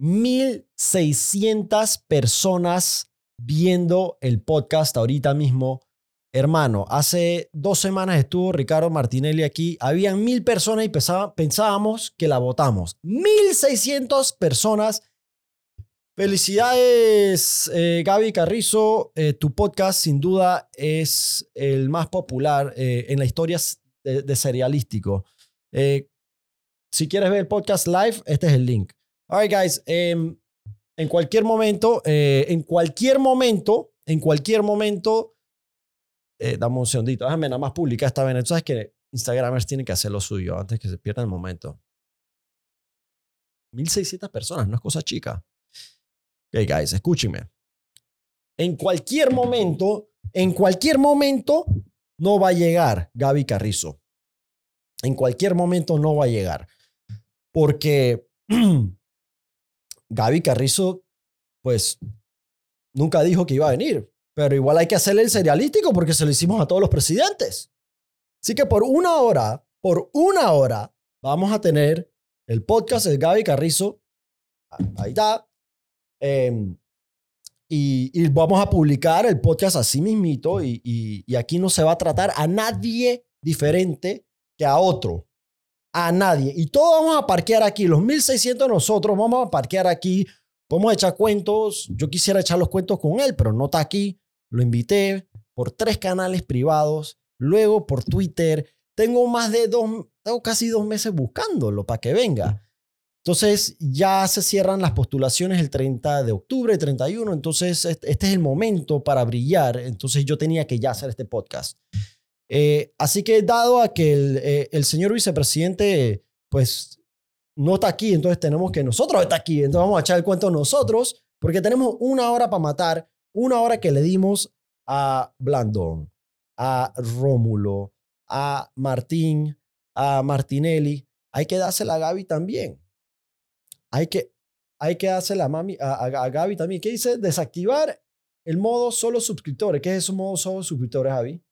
1600 personas viendo el podcast ahorita mismo. Hermano, hace dos semanas estuvo Ricardo Martinelli aquí. Habían mil personas y pensábamos que la votamos. 1600 personas. Felicidades, eh, Gaby Carrizo. Eh, tu podcast sin duda es el más popular eh, en la historia de, serialístico. si quieres ver el podcast live, este es el link. All right, guys. Em, en cualquier momento, en cualquier momento, en cualquier momento, dame un segundito, déjame nada más publicar esta vez. Entonces, que Instagramers tienen que hacer lo suyo antes que se pierda el momento. 1600 personas, no es cosa chica. Ok, guys, escúchenme. En cualquier momento, en cualquier momento, no va a llegar Gaby Carrizo. En cualquier momento no va a llegar. Porque Gaby Carrizo, pues, nunca dijo que iba a venir. Pero igual hay que hacerle el serialístico porque se lo hicimos a todos los presidentes. Así que por una hora, por una hora, vamos a tener el podcast de Gaby Carrizo. Ahí está. Em, y, vamos a publicar el podcast así mismito y, y, aquí no se va a tratar a nadie diferente que a otro. A nadie. Y todos vamos a parquear aquí. Los 1600 nosotros vamos a parquear aquí. Podemos echar cuentos. Yo quisiera echar los cuentos con él, pero no está aquí. Lo invité por tres canales privados. Luego por Twitter. Tengo más de dos, tengo casi dos meses buscándolo para que venga. Entonces ya se cierran las postulaciones el 30 de octubre, 31, entonces este es el momento para brillar, entonces yo tenía que ya hacer este podcast. Eh, así que dado a que el, eh, el, señor vicepresidente pues no está aquí, entonces tenemos que nosotros estar aquí, entonces vamos a echar el cuento nosotros, porque tenemos una hora para matar, una hora que le dimos a Blandón, a Rómulo, a Martín, a Martinelli, hay que dársela a Gaby también hay que, hay que hacer a, mami, a, Gaby también. ¿Qué dice? Desactivar el modo solo suscriptores. ¿Qué es eso modo solo suscriptores, Javi?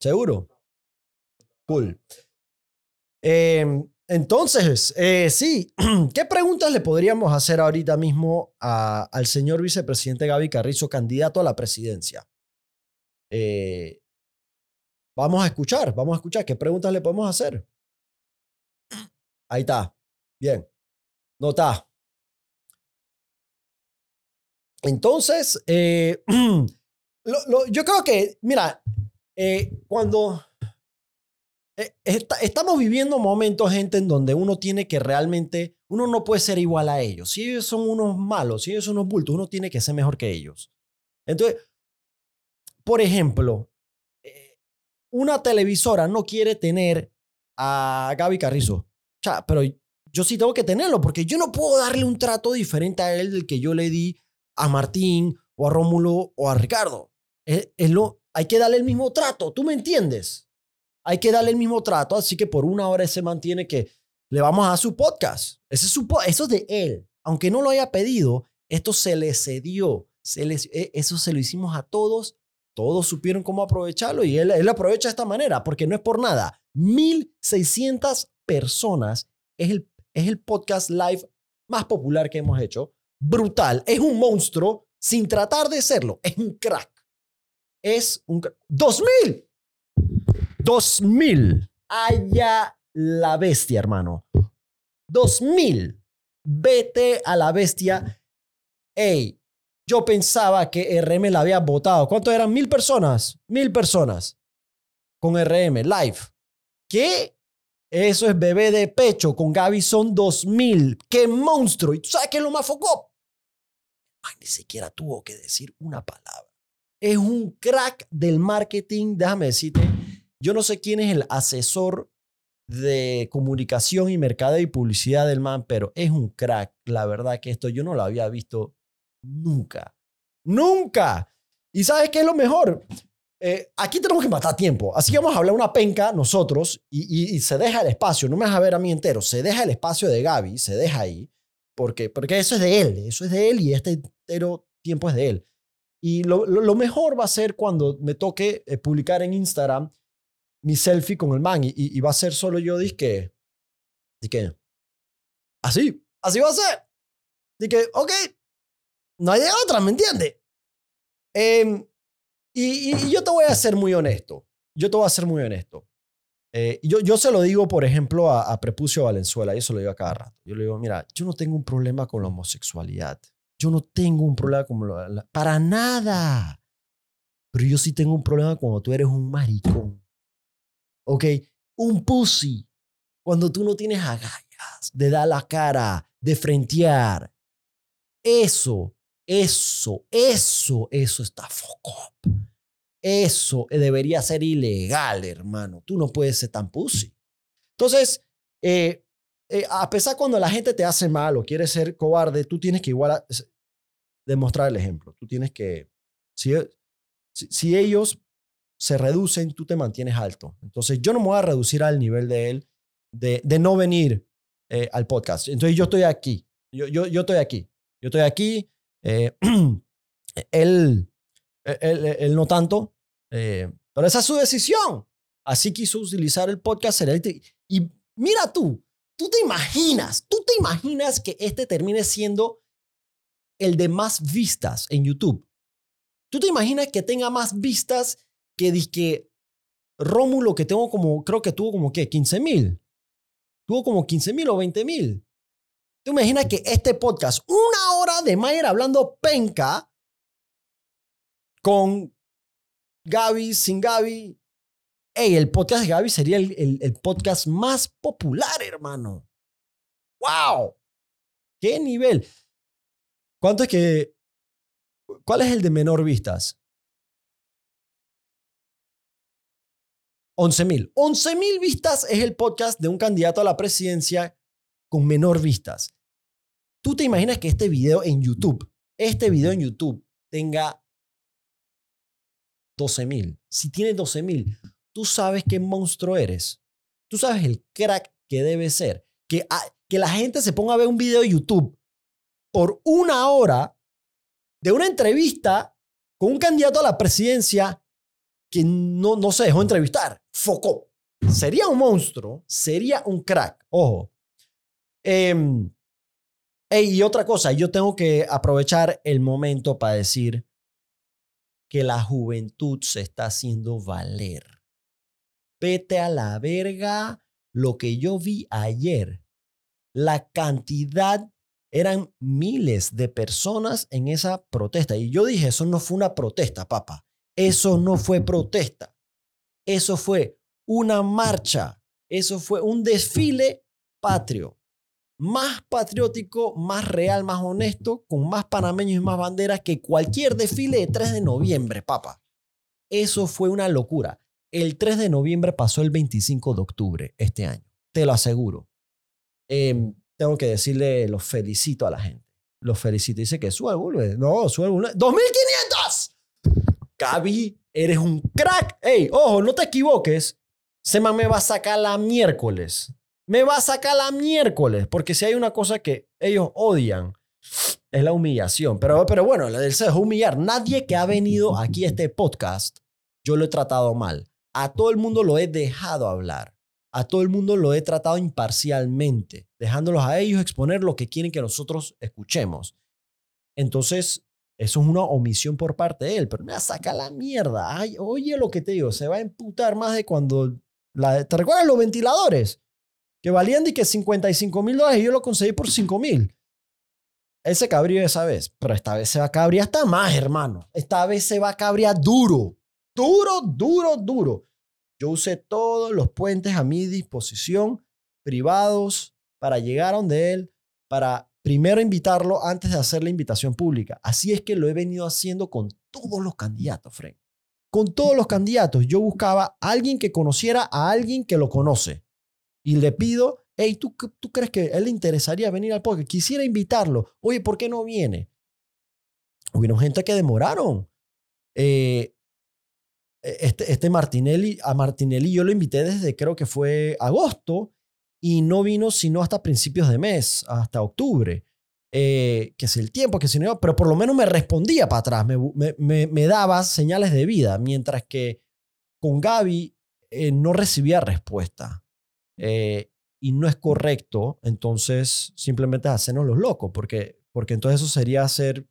¿Seguro? Cool. Em, entonces, eh, sí, ¿qué preguntas le podríamos hacer ahorita mismo al señor vicepresidente Gaby Carrizo, candidato a la presidencia? Eh, vamos a escuchar, vamos a escuchar. ¿Qué preguntas le podemos hacer? Ahí está. Bien. No está. Entonces, eh, yo creo que, mira, eh, cuando eh, estamos viviendo momentos, gente, en donde uno tiene que realmente, uno no puede ser igual a ellos. Si ellos son unos malos, si ellos son unos bultos, uno tiene que ser mejor que ellos. Entonces, por ejemplo, una televisora no quiere tener a Gaby Carrizo pero yo sí tengo que tenerlo porque yo no puedo darle un trato diferente a él del que yo le di a Martín o a Rómulo o a Ricardo. Es, lo, hay que darle el mismo trato, ¿tú me entiendes? Hay que darle el mismo trato, así que por una hora se mantiene que le vamos a su podcast. Ese es su, eso es de él. Aunque no lo haya pedido, esto se le cedió. Se les, e, eso se lo hicimos a todos. Todos supieron cómo aprovecharlo y él, él aprovecha de esta manera porque no es por nada. 1600 personas. Es el, es el podcast live más popular que hemos hecho. Brutal. Es un monstruo sin tratar de serlo. Es un crack. Es un crack. ¡2000! ¡2000! Allá la bestia, hermano. ¡2000! Vete a la bestia. Ey, yo pensaba que RM la había votado. ¿Cuánto eran? Mil personas. Mil personas. Con RM, live. ¿Qué? Eso es bebé de pecho. Con Gaby son 2000. ¡Qué monstruo! ¿Y tú sabes qué es lo más foco? Ay, ni siquiera tuvo que decir una palabra. Es un crack del marketing. Déjame decirte, yo no sé quién es el asesor de comunicación y mercado y publicidad del man, pero es un crack. La verdad que esto yo no lo había visto nunca. Nunca. ¿Y sabes qué es lo mejor? Eh, aquí tenemos que matar tiempo. Así que vamos a hablar una penca nosotros y, se deja el espacio. No me vas a ver a mí entero. Se deja el espacio de Gaby, se deja ahí. Porque, porque eso es de él. Eso es de él y este entero tiempo es de él. Y lo, mejor va a ser cuando me toque eh, publicar en Instagram mi selfie con el man. Y, va a ser solo yo, disque. que Así, así va a ser. Que, ok, no hay de otra, ¿me entiendes? Em, y, y, yo te voy a ser muy honesto. Yo te voy a ser muy honesto. Eh, yo, yo se lo digo, por ejemplo, a, a, Prepucio Valenzuela, yo se lo digo a cada rato. Yo le digo, mira, yo no tengo un problema con la homosexualidad. Yo no tengo un problema con la, para nada. Pero yo sí tengo un problema cuando tú eres un maricón. ¿Ok? Un pussy. Cuando tú no tienes agallas de dar la cara, de frentear. Eso, eso, eso, eso está foco. Eso debería ser ilegal, hermano. Tú no puedes ser tan pussy. Entonces, eh, eh, a pesar cuando la gente te hace mal o quiere ser cobarde, tú tienes que igual demostrar el ejemplo. Tú tienes que, si, si, ellos se reducen, tú te mantienes alto. Entonces, yo no me voy a reducir al nivel de él de, de no venir eh, al podcast. Entonces, yo estoy aquí. Yo, yo, yo estoy aquí. Yo estoy aquí. él él, no tanto, eh, pero esa es su decisión. Así quiso utilizar el podcast. Y mira tú, tú te imaginas, tú te imaginas que este termine siendo el de más vistas en YouTube. Tú te imaginas que tenga más vistas que, que Rómulo, que tengo como, creo que tuvo como que 15 mil. Tuvo como 15 mil o 20 mil. Tú imaginas que este podcast, una hora de Mayer hablando penca, con Gaby, sin Gaby. El podcast de Gaby sería el, el, podcast más popular, hermano. ¡Wow! ¡Qué nivel! ¿Cuánto es que... ¿Cuál es el de menor vistas? 11 mil. 11 mil vistas es el podcast de un candidato a la presidencia con menor vistas. ¿Tú te imaginas que este video en YouTube, este video en YouTube tenga 12 mil. Si tienes 12 mil, tú sabes qué monstruo eres. Tú sabes el crack que debe ser. Que, que la gente se ponga a ver un video de YouTube por una hora de una entrevista con un candidato a la presidencia que no, no se dejó entrevistar. Focó. Sería un monstruo, sería un crack. Ojo. Eh, y otra cosa, yo tengo que aprovechar el momento para decir que la juventud se está haciendo valer. Vete a la verga lo que yo vi ayer. La cantidad eran miles de personas en esa protesta. Y yo dije, eso no fue una protesta, papá. Eso no fue protesta. Eso fue una marcha. Eso fue un desfile patrio más patriótico, más real, más honesto, con más panameños y más banderas que cualquier desfile de 3 de noviembre, papá. Eso fue una locura. El 3 de noviembre pasó el 25 de octubre este año, te lo aseguro. Em, tengo que decirle, los felicito a la gente. Los felicito. Dice que sube el No, sube el ¡2500! Gaby, eres un crack. Ey, ojo, no te equivoques. Sema me va a sacar la miércoles me va a sacar la miércoles, porque si hay una cosa que ellos odian, es la humillación. Pero, pero bueno, la del es humillar. Nadie que ha venido aquí a este podcast, yo lo he tratado mal. A todo el mundo lo he dejado hablar. A todo el mundo lo he tratado imparcialmente, dejándolos a ellos exponer lo que quieren que nosotros escuchemos. Entonces, eso es una omisión por parte de él, pero me saca la mierda. Ay, oye lo que te digo, se va a emputar más de cuando... La, ¿Te recuerdas los ventiladores? que valían de que 55 mil dólares y yo lo conseguí por 5 mil. Ese cabrío esa vez, pero esta vez se va a cabrear hasta más, hermano. Esta vez se va a cabrear duro, duro, duro, duro. Yo usé todos los puentes a mi disposición, privados, para llegar a donde él, para primero invitarlo antes de hacer la invitación pública. Así es que lo he venido haciendo con todos los candidatos, Frank. Con todos los candidatos, yo buscaba a alguien que conociera a alguien que lo conoce y le pido, hey, ¿tú, ¿tú crees que él le interesaría venir al podcast? Quisiera invitarlo. Oye, ¿por qué no viene? Hubieron gente que demoraron. Eh, este, este Martinelli, a Martinelli yo lo invité desde creo que fue agosto y no vino sino hasta principios de mes, hasta octubre. Eh, que es el tiempo, que si no, pero por lo menos me respondía para atrás, me, me, me, daba señales de vida, mientras que con Gaby eh, no recibía respuesta. Eh, y no es correcto, entonces simplemente hacernos los locos, porque, porque entonces eso sería ser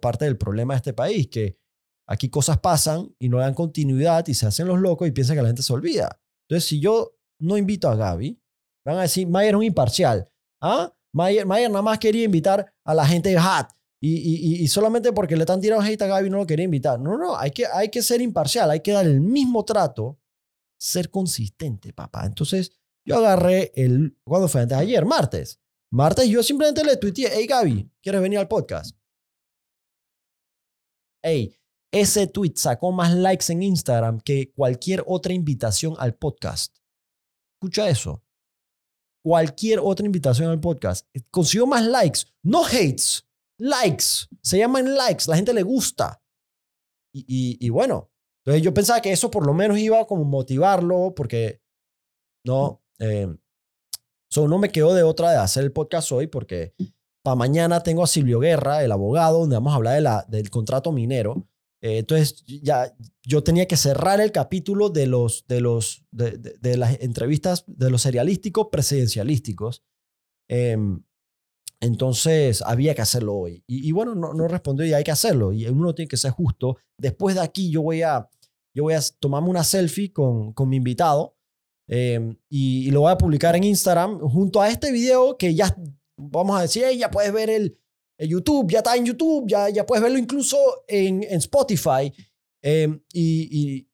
parte del problema de este país, que aquí cosas pasan y no dan continuidad y se hacen los locos y piensan que la gente se olvida. Entonces, si yo no invito a Gaby, van a decir, Mayer es un imparcial. ¿Ah? Mayer, Mayer nada más quería invitar a la gente de HAT y, y, solamente porque le están tirando hate a Gaby no lo quería invitar. No, no, hay que, hay que ser imparcial, hay que dar el mismo trato, ser consistente, papá. Entonces, yo agarré el, ¿cuándo fue? Antes ayer, martes. Martes yo simplemente le tuiteé, hey Gaby, ¿quieres venir al podcast? Hey, ese tweet sacó más likes en Instagram que cualquier otra invitación al podcast. Escucha eso. Cualquier otra invitación al podcast. Consiguió más likes, no hates, likes. Se llaman likes, la gente le gusta. Y, bueno, entonces yo pensaba que eso por lo menos iba como motivarlo porque no, eh, no me quedó de otra de hacer el podcast hoy porque para mañana tengo a Silvio Guerra, el abogado, donde vamos a hablar de la, del contrato minero. Eh, entonces, ya yo tenía que cerrar el capítulo de, los, de, los, de, las entrevistas de los serialísticos presidencialísticos. Em, entonces, había que hacerlo hoy. Y, bueno, no, no, respondió y hay que hacerlo. Y uno tiene que ser justo. Después de aquí, yo voy a, yo voy a tomarme una selfie con, con mi invitado em, y, lo voy a publicar en Instagram junto a este video que ya, vamos a decir, ya puedes ver el, YouTube, ya está en YouTube, ya, ya puedes verlo incluso en, en Spotify. Em, y,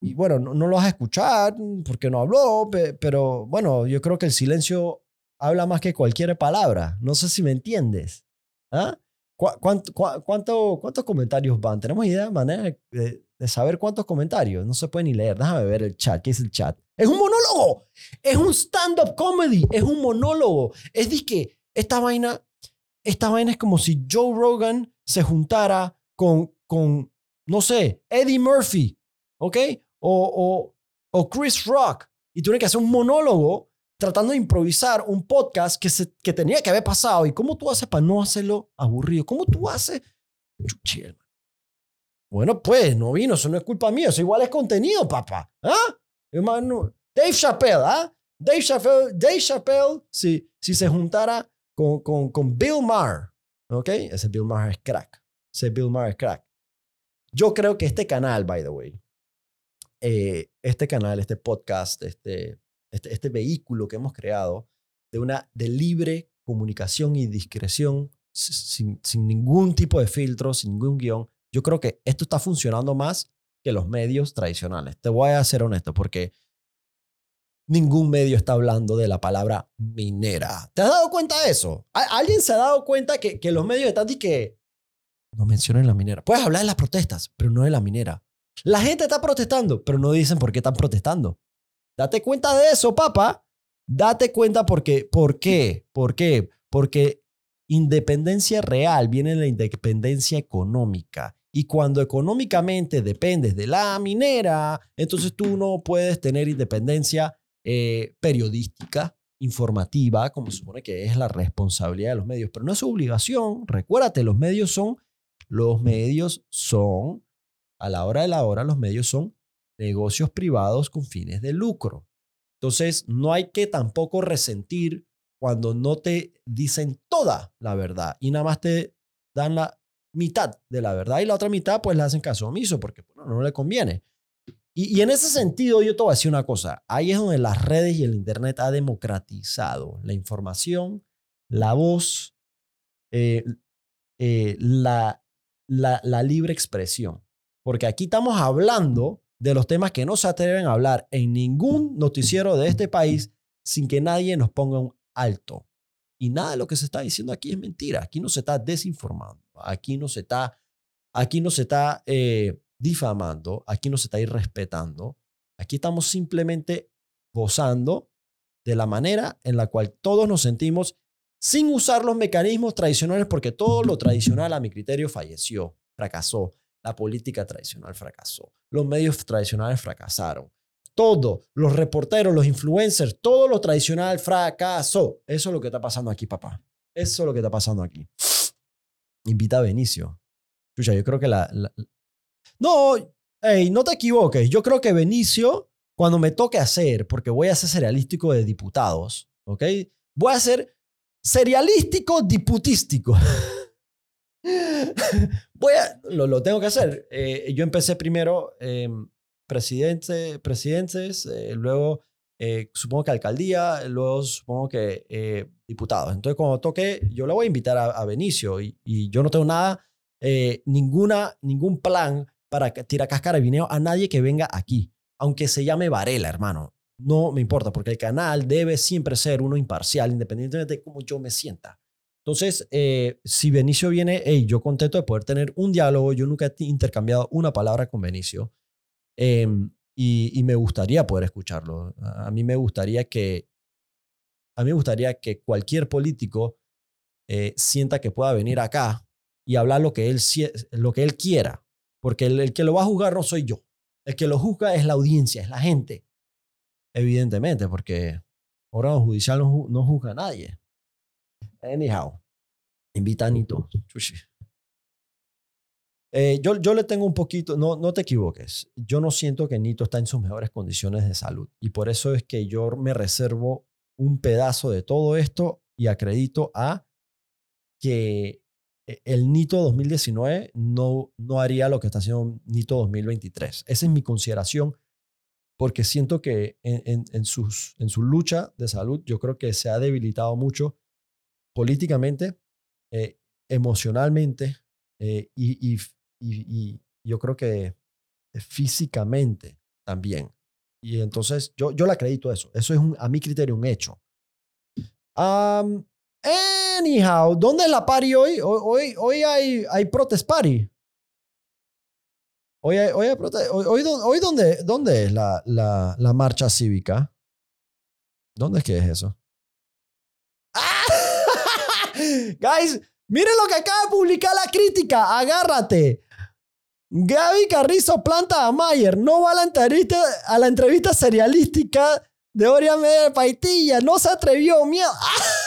y, bueno, no, lo vas a escuchar porque no habló, pero bueno, yo creo que el silencio habla más que cualquier palabra. No sé si me entiendes. ¿Ah? cuánto, ¿Cuántos comentarios van? ¿Tenemos idea, manera de, de, saber cuántos comentarios? No se puede ni leer. Déjame ver el chat. ¿Qué es el chat? Es un monólogo. Es un stand-up comedy. Es un monólogo. Es de que esta vaina esta vaina es como si Joe Rogan se juntara con, con no sé, Eddie Murphy, ¿ok? O, o, o Chris Rock y tuve que hacer un monólogo tratando de improvisar un podcast que, se, que tenía que haber pasado. ¿Y cómo tú haces para no hacerlo aburrido? ¿Cómo tú haces? Bueno, pues no vino, eso no es culpa mía, eso igual es contenido, papá. ¿Ah? Hermano, Dave Chappelle, ¿ah? Dave Chappelle, Dave Chappelle, si, si se juntara con, con, con Bill Maher. ¿Ok? Ese Bill Maher es crack. Ese Bill Maher crack. Yo creo que este canal, by the way, eh, este canal, este podcast, este, este, este, vehículo que hemos creado de una de libre comunicación y discreción, sin, sin ningún tipo de filtro, sin ningún guion, yo creo que esto está funcionando más que los medios tradicionales. Te voy a ser honesto, porque ningún medio está hablando de la palabra minera. ¿Te has dado cuenta de eso? ¿Alguien se ha dado cuenta que, que los medios están y que no mencionan la minera? Puedes hablar de las protestas, pero no de la minera. La gente está protestando, pero no dicen por qué están protestando. Date cuenta de eso, papá. Date cuenta porque, ¿por qué? ¿Por qué? Porque independencia real viene de la independencia económica. Y cuando económicamente dependes de la minera, entonces tú no puedes tener independencia eh, periodística, informativa, como se supone que es la responsabilidad de los medios, pero no es su obligación. Recuérdate, los medios son, los medios son, a la hora de la hora, los medios son negocios privados con fines de lucro. Entonces, no hay que tampoco resentir cuando no te dicen toda la verdad y nada más te dan la mitad de la verdad y la otra mitad pues le hacen caso omiso porque no le conviene. Y, en ese sentido, yo te voy a decir una cosa. Ahí es donde las redes y el Internet ha democratizado la información, la voz, eh, eh, la, libre expresión. Porque aquí estamos hablando de los temas que no se atreven a hablar en ningún noticiero de este país sin que nadie nos ponga un alto. Y nada de lo que se está diciendo aquí es mentira. Aquí no se está desinformando. Aquí no se está, aquí no se está eh, difamando, aquí no se está irrespetando, aquí estamos simplemente gozando de la manera en la cual todos nos sentimos sin usar los mecanismos tradicionales, porque todo lo tradicional a mi criterio falleció, fracasó. La política tradicional fracasó. Los medios tradicionales fracasaron. Todo, los reporteros, los influencers, todo lo tradicional fracasó. Eso es lo que está pasando aquí, papá. Eso es lo que está pasando aquí. Invita a Benicio. Escucha, yo creo que la, no, hey, no te equivoques. Yo creo que Benicio, cuando me toque hacer, porque voy a ser serialístico de diputados, ¿Ok? Voy a ser serialístico diputístico. Voy a, lo, lo tengo que hacer. Eh, yo empecé primero eh, presidente, presidentes, eh, luego eh, supongo que alcaldía, luego supongo que eh, diputados. Entonces cuando toque, yo le voy a invitar a, a Benicio y, y, yo no tengo nada, ninguna, ningún plan para tirar cáscara de vineo a nadie que venga aquí, aunque se llame Varela, hermano. No me importa, porque el canal debe siempre ser uno imparcial, independientemente de cómo yo me sienta. Entonces, eh, si Benicio viene, hey, yo contento de poder tener un diálogo. Yo nunca he intercambiado una palabra con Benicio. Eh, y, me gustaría poder escucharlo. A, a, mí me gustaría que, a mí me gustaría que cualquier político eh, sienta que pueda venir acá y hablar lo que él, lo que él quiera. Porque el, que lo va a juzgar no soy yo. El que lo juzga es la audiencia, es la gente. Evidentemente, porque órgano judicial no, no juzga a nadie. Anyhow, invita a Nito. Eh, yo, yo le tengo un poquito, no, no te equivoques, yo no siento que Nito está en sus mejores condiciones de salud y por eso es que yo me reservo un pedazo de todo esto y acredito a que el Nito 2019 no, no haría lo que está haciendo Nito 2023. Esa es mi consideración porque siento que en, en, en, en su lucha de salud yo creo que se ha debilitado mucho políticamente, eh, emocionalmente eh, y, y, y, yo creo que físicamente también. Y entonces yo, yo le acredito eso. Eso es a mi criterio un hecho. Um, anyhow, ¿dónde es la party hoy? Hoy, hoy hay, hay protest party. Hoy, hoy, hoy, hoy, hoy ¿dónde, ¿dónde es la, la, marcha cívica? ¿Dónde es que es eso? Guys, miren lo que acaba de publicar la crítica. Agárrate. Gaby Carrizo planta a Mayer. No va a la entrevista, a la entrevista serialística de Orián de Paitilla. No se atrevió. Miedo.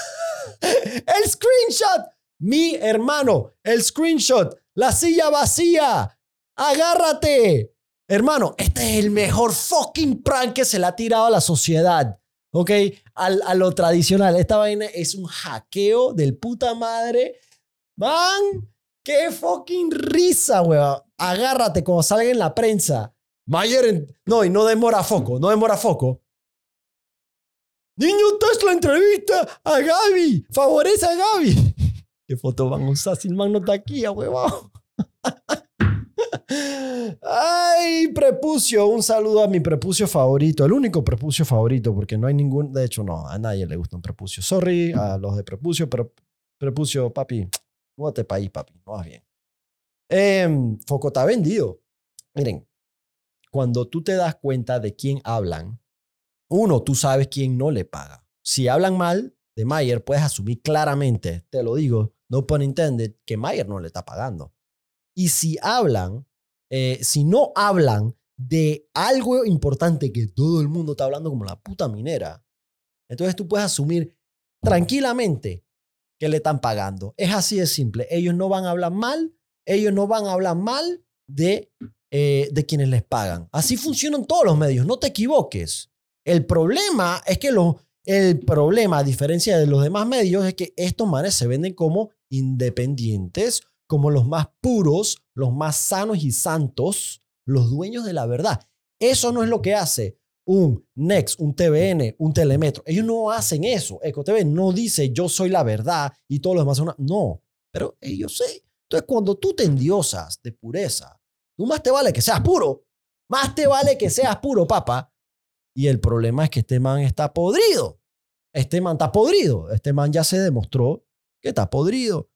El screenshot. Mi hermano, el screenshot. La silla vacía. Agárrate. Hermano, este es el mejor fucking prank que se le ha tirado a la sociedad. ¿ok? A lo tradicional. Esta vaina es un hackeo del puta madre. Man, qué fucking risa, weón. Agárrate como salga en la prensa. Mayer, no, y no demora foco, no demora foco. Niño, es la entrevista a Gaby. Favorece a Gaby. ¿Qué foto van a usar si el man no está aquí, huevón? Ay, prepucio. Un saludo a mi prepucio favorito. El único prepucio favorito, porque no hay ningún. De hecho, no, a nadie le gusta un prepucio. Sorry a los de prepucio, pero prepucio, papi, te país, papi. No bien. Eh, Foco está vendido. Miren, cuando tú te das cuenta de quién hablan, uno, tú sabes quién no le paga. Si hablan mal de Mayer, puedes asumir claramente, te lo digo, no pun intended, que Mayer no le está pagando. Y si hablan, eh, si no hablan de algo importante que todo el mundo está hablando como la puta minera, entonces tú puedes asumir tranquilamente que le están pagando. Es así de simple. Ellos no van a hablar mal, ellos no van a hablar mal de, eh, de quienes les pagan. Así funcionan todos los medios, no te equivoques. El problema es que los, el problema, a diferencia de los demás medios, es que estos manes se venden como independientes como los más puros, los más sanos y santos, los dueños de la verdad. Eso no es lo que hace un Next, un TVN, un Telemetro. Ellos no hacen eso. EcoTV no dice yo soy la verdad y todos los demás son una... No, pero ellos sí. Entonces, cuando tú te endiosas de pureza, tú más te vale que seas puro. Más te vale que seas puro, papá. Y el problema es que este man está podrido. Este man está podrido. Este man ya se demostró que está podrido.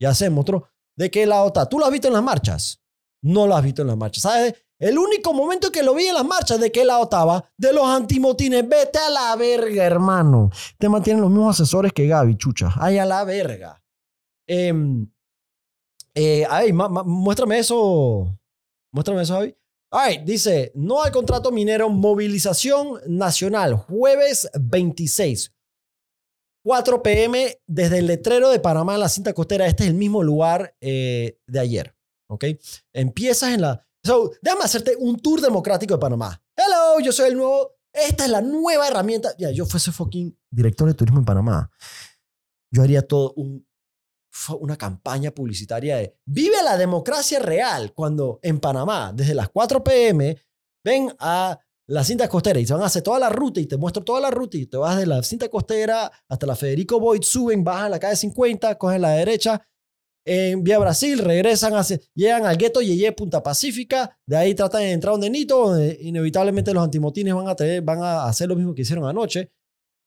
Ya se demostró. ¿De qué lado está? ¿Tú lo has visto en las marchas? No lo has visto en las marchas. ¿Sabes? El único momento que lo vi en las marchas, ¿de qué lado estaba? De los antimotines. Vete a la verga, hermano. Te mantienen los mismos asesores que Gaby, chucha. Ay, a la verga. Eh, eh, ay, muéstrame eso. Muéstrame eso, Javi. Ay, dice, no al contrato minero, movilización nacional, jueves 26. 4 pm desde el letrero de Panamá la cinta costera. Este es el mismo lugar eh, de ayer. ¿Ok? Empiezas en la. So, déjame hacerte un tour democrático de Panamá. Hello, yo soy el nuevo Esta es la nueva herramienta. Ya, yo fuese fucking director de turismo en Panamá. Yo haría todo un, una campaña publicitaria de Vive la democracia real cuando en Panamá, desde las 4 pm, ven a la cinta costera y se van a hacer toda la ruta y te muestro toda la ruta y te vas de la cinta costera hasta la Federico Boyd, suben, bajan la calle 50, cogen la derecha en Vía Brasil, regresan, hacia, llegan al gueto Yeye Punta Pacífica, de ahí tratan de entrar donde Nito, donde inevitablemente los antimotines van a, van a hacer lo mismo que hicieron anoche,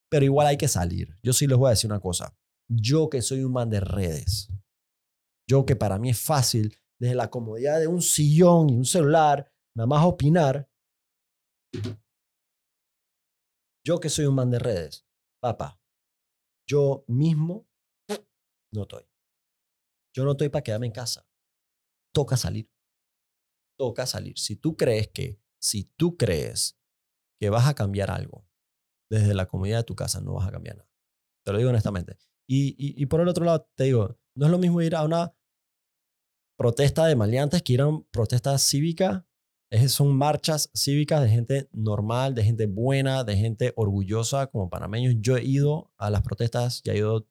pero igual hay que salir. Yo sí les voy a decir una cosa, yo que soy un man de redes, yo que para mí es fácil desde la comodidad de un sillón y un celular, nada más opinar, yo que soy un man de redes, papá, yo mismo no estoy. Yo no estoy para quedarme en casa. Toca salir. Toca salir. Si tú crees que, si tú crees que vas a cambiar algo desde la comunidad de tu casa, no vas a cambiar nada. Te lo digo honestamente. Y, por el otro lado, te digo, no es lo mismo ir a una protesta de maleantes que ir a una protesta cívica. Es, son marchas cívicas de gente normal, de gente buena, de gente orgullosa como panameños. Yo he ido a las protestas, ya he ido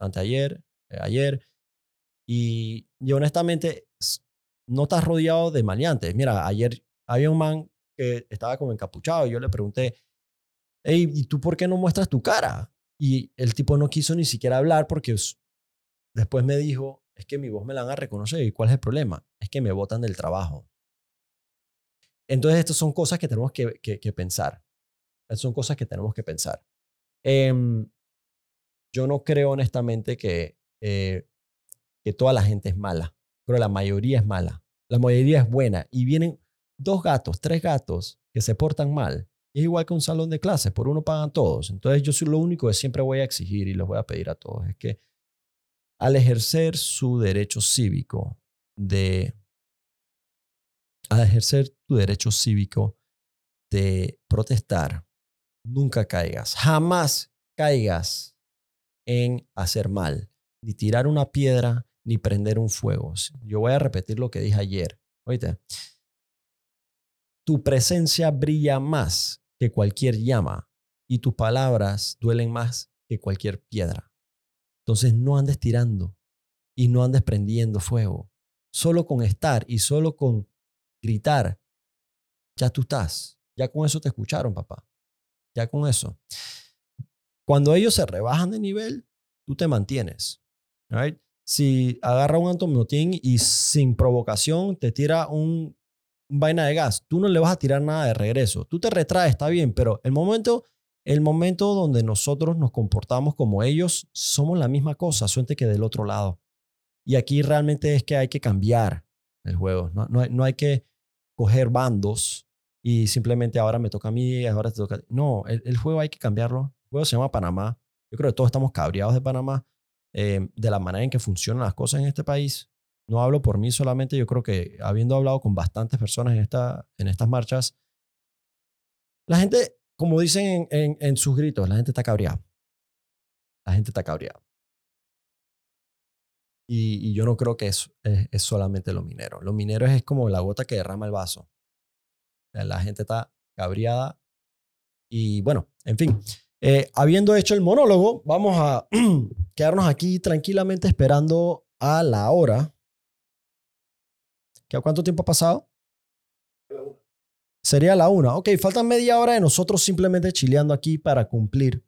anteayer, eh, ayer, y, y honestamente, no estás rodeado de maleantes. Mira, ayer había un man que estaba como encapuchado y yo le pregunté, hey, ¿y tú por qué no muestras tu cara? Y el tipo no quiso ni siquiera hablar porque después me dijo, es que mi voz me la van a reconocer. ¿Y cuál es el problema? Es que me botan del trabajo. Entonces, estas son cosas que tenemos que, pensar. Estas son cosas que tenemos que pensar. Em, yo no creo honestamente que eh, que toda la gente es mala, pero la mayoría es mala. La mayoría es buena y vienen dos gatos, tres gatos que se portan mal. Es igual que un salón de clases, por uno pagan todos. Entonces yo soy lo único que siempre voy a exigir y les voy a pedir a todos es que al ejercer su derecho cívico de al ejercer tu derecho cívico de protestar, nunca caigas, jamás caigas en hacer mal, ni tirar una piedra, ni prender un fuego. Yo voy a repetir lo que dije ayer. Oíste, tu presencia brilla más que cualquier llama y tus palabras duelen más que cualquier piedra. Entonces no andes tirando y no andes prendiendo fuego. Solo con estar y solo con gritar, ya tú estás. Ya con eso te escucharon, papá. Ya con eso. Cuando ellos se rebajan de nivel, tú te mantienes. Si agarra un antomotín y sin provocación te tira un, vaina de gas, tú no le vas a tirar nada de regreso. Tú te retraes, está bien, pero el momento, el momento donde nosotros nos comportamos como ellos, somos la misma cosa, suerte que del otro lado. Y aquí realmente es que hay que cambiar el juego. No, no, hay, que coger bandos y simplemente ahora me toca a mí, ahora te toca a ti. No, el, el juego hay que cambiarlo. El juego se llama Panamá. Yo creo que todos estamos cabreados de Panamá eh, de la manera en que funcionan las cosas en este país. No hablo por mí solamente, yo creo que habiendo hablado con bastantes personas en, esta, en estas marchas, la gente, como dicen en, en, sus gritos, la gente está cabreada. La gente está cabreada. Y, yo no creo que es, es, solamente lo minero. Lo minero es como la gota que derrama el vaso. La gente está cabreada. Y bueno, en fin, eh, habiendo hecho el monólogo, vamos a quedarnos aquí tranquilamente esperando a la hora. ¿Qué, ¿Cuánto tiempo ha pasado? Sería la una. Ok, faltan media hora de nosotros simplemente chileando aquí para cumplir.